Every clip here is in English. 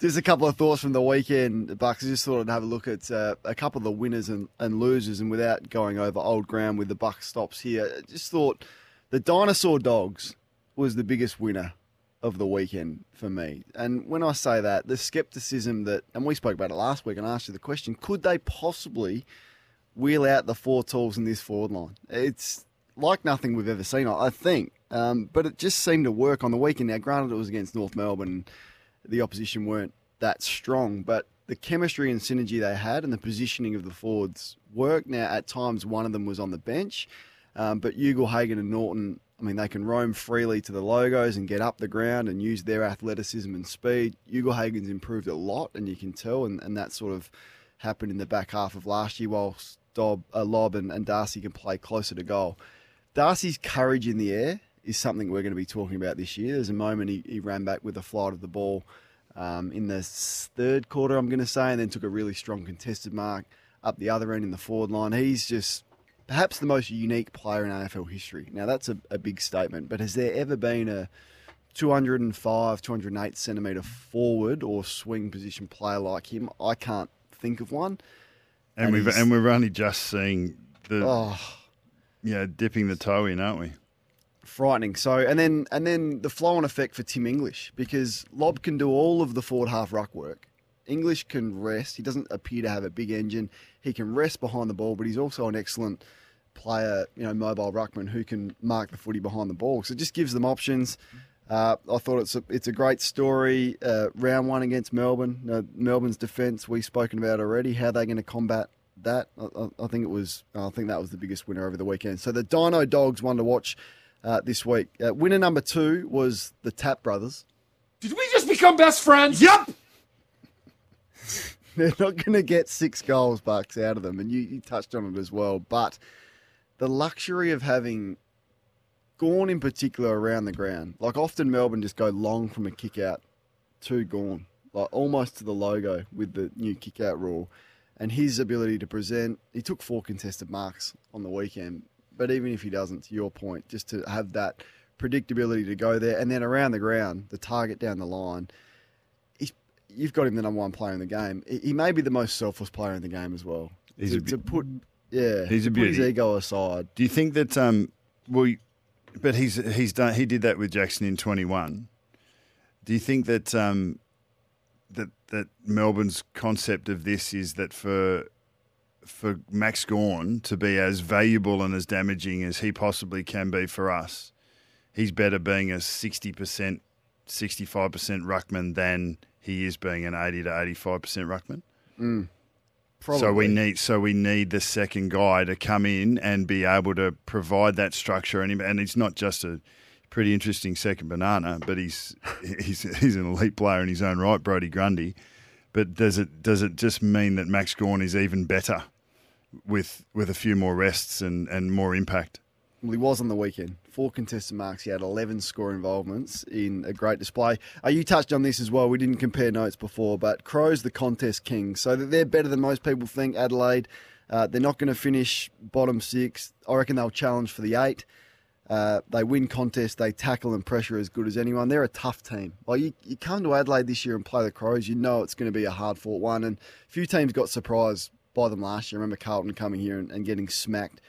Just a couple of thoughts from the weekend, Bucks. I just thought I'd have a look at uh, a couple of the winners and, and losers, and without going over old ground with the Bucks stops here, I just thought the Dinosaur Dogs was the biggest winner of the weekend for me. And when I say that, the skepticism that, and we spoke about it last week and asked you the question, could they possibly wheel out the four tools in this forward line? It's like nothing we've ever seen, I think. Um, but it just seemed to work on the weekend. Now, granted, it was against North Melbourne the opposition weren't that strong, but the chemistry and synergy they had and the positioning of the forwards worked. Now, at times, one of them was on the bench, um, but Ugle-Hagan and Naughton, I mean, they can roam freely to the logos and get up the ground and use their athleticism and speed. Ugle-Hagan's improved a lot, and you can tell, and, and that sort of happened in the back half of last year, whilst Dob, uh, Lobb and, and Darcy can play closer to goal. Darcy's courage in the air is something we're going to be talking about this year. There's a moment he, he ran back with a flight of the ball um, in the third quarter, I'm going to say, and then took a really strong contested mark up the other end in the forward line. He's just perhaps the most unique player in AFL history. Now, that's a, a big statement, but has there ever been a 205, 208 centimetre forward or swing position player like him? I can't think of one. And, and we've and we're only just seeing the oh, yeah dipping the toe in, aren't we? Frightening. So and then and then the flow on effect for Tim English because Lobb can do all of the forward half ruck work. English can rest. He doesn't appear to have a big engine. He can rest behind the ball, but he's also an excellent player, you know, mobile ruckman who can mark the footy behind the ball. So it just gives them options. Uh, I thought it's a, it's a great story. Uh, round one against Melbourne. Uh, Melbourne's defence we've spoken about already. How they're going to combat that. I, I, think it was. I think that was the biggest winner over the weekend. So the Dino Dogs one to watch uh, this week. Uh, winner number two was the Tap Brothers. Did we just become best friends? Yep. They're not going to get six goals bucks out of them, and you, you touched on it as well. But the luxury of having Gawn in particular around the ground, like often Melbourne just go long from a kick out to Gawn, like almost to the logo with the new kick out rule. And his ability to present, he took four contested marks on the weekend, but even if he doesn't, to your point, just to have that predictability to go there and then around the ground, the target down the line. you've got him the number one player in the game. He may be the most selfless player in the game as well. He's to, a, to put, yeah, he's a put beauty. his ego aside. Do you think that um, well, but he's he's done he did that with Jackson in twenty one. Do you think that um, that that Melbourne's concept of this is that for for Max Gawn to be as valuable and as damaging as he possibly can be for us, he's better being a 60%, 65% ruckman than he is being an 80 to 85% ruckman. Mm, so we need so we need the second guy to come in and be able to provide that structure and and it's not just a pretty interesting second banana, but he's he's he's an elite player in his own right, Brodie Grundy. But does it does it just mean that Max Gawn is even better with with a few more rests and, and more impact. Well, he was on the weekend. Four contested marks. He had 11 score involvements in a great display. Uh, you touched on this as well. We didn't compare notes before, but Crows the contest king. So that they're better than most people think. Adelaide, uh, they're not going to finish bottom six. I reckon they'll challenge for the eight. Uh, they win contests. They tackle and pressure as good as anyone. They're a tough team. Like you, you come to Adelaide this year and play the Crows, you know it's going to be a hard fought one. And a few teams got surprised by them last year. I remember Carlton coming here and, and getting smacked.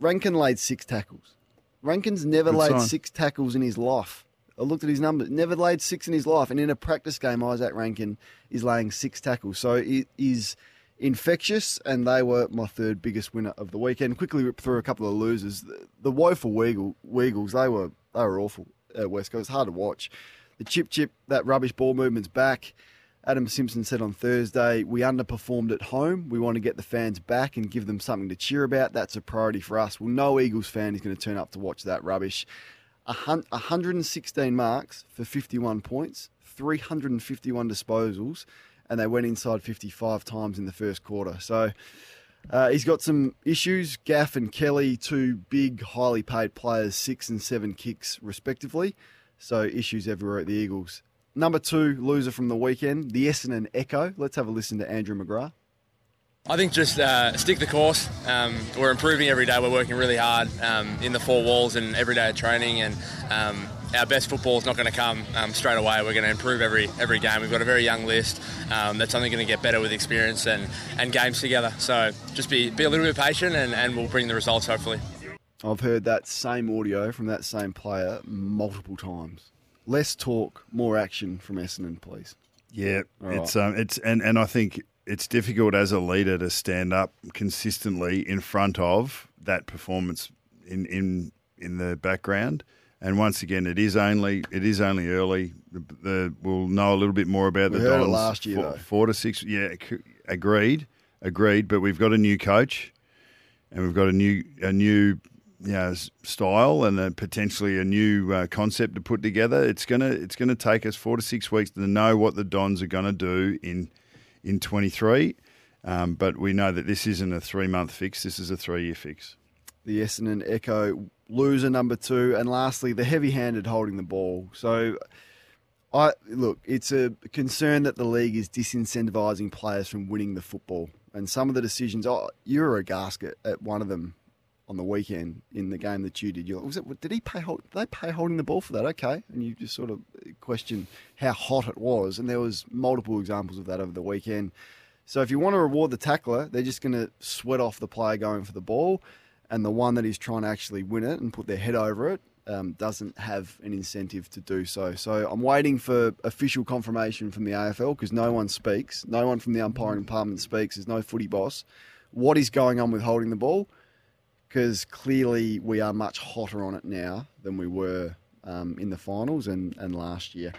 Rankin laid six tackles. Rankin's never Good laid sign. six tackles in his life. I looked at his numbers. Never laid six in his life. And in a practice game, Izak Rankin is laying six tackles. So it is infectious, and they were my third biggest winner of the weekend. Quickly rip through a couple of losers. The, the woeful Weagle, Weagles, they were they were awful at West Coast. Hard to watch. The chip chip, that rubbish ball movement's back. Adam Simpson said on Thursday, we underperformed at home. We want to get the fans back and give them something to cheer about. That's a priority for us. Well, no Eagles fan is going to turn up to watch that rubbish. 116 marks for 51 points, 351 disposals, and they went inside 55 times in the first quarter. So uh, he's got some issues. Gaff and Kelly, two big, highly paid players, six and seven kicks respectively. So issues everywhere at the Eagles. Number two loser from the weekend, the Essendon Echo. Let's have a listen to Andrew McGrath. I think just uh, stick the course. Um, we're improving every day. We're working really hard um, in the four walls and every day of training. And um, our best football is not going to come um, straight away. We're going to improve every every game. We've got a very young list um, that's only going to get better with experience and, and games together. So just be be a little bit patient, and, and we'll bring the results hopefully. I've heard that same audio from that same player multiple times. Less talk, more action from Essendon, please. Yeah, All it's um, it's and, and I think it's difficult as a leader to stand up consistently in front of that performance in in in the background. And once again, it is only it is only early. The, the we'll know a little bit more about We the it last year, four, though. four to six. Yeah, agreed, agreed. But we've got a new coach, and we've got a new a new you know, style and a, potentially a new uh, concept to put together. It's gonna it's gonna take us four to six weeks to know what the Dons are to do in in twenty three. Um, but we know that this isn't a three month fix. This is a three year fix. the Essendon Echo loser number two, and lastly the heavy-handed holding the ball. So, I look, it's a concern that the league is disincentivizing players from winning the football, and some of the decisions. Oh, you were a gasket at one of them on the weekend in the game that you did. You're, was it? Did he pay? hold- Did they pay holding the ball for that? Okay, and you just sort of question how hot it was, and there was multiple examples of that over the weekend. So if you want to reward the tackler, they're just going to sweat off the player going for the ball, and the one that is trying to actually win it and put their head over it um, doesn't have an incentive to do so. So I'm waiting for official confirmation from the AFL because no one speaks, no one from the umpiring department speaks. There's no footy boss. What is going on with holding the ball? Because clearly we are much hotter on it now than we were um, in the finals and, and last year.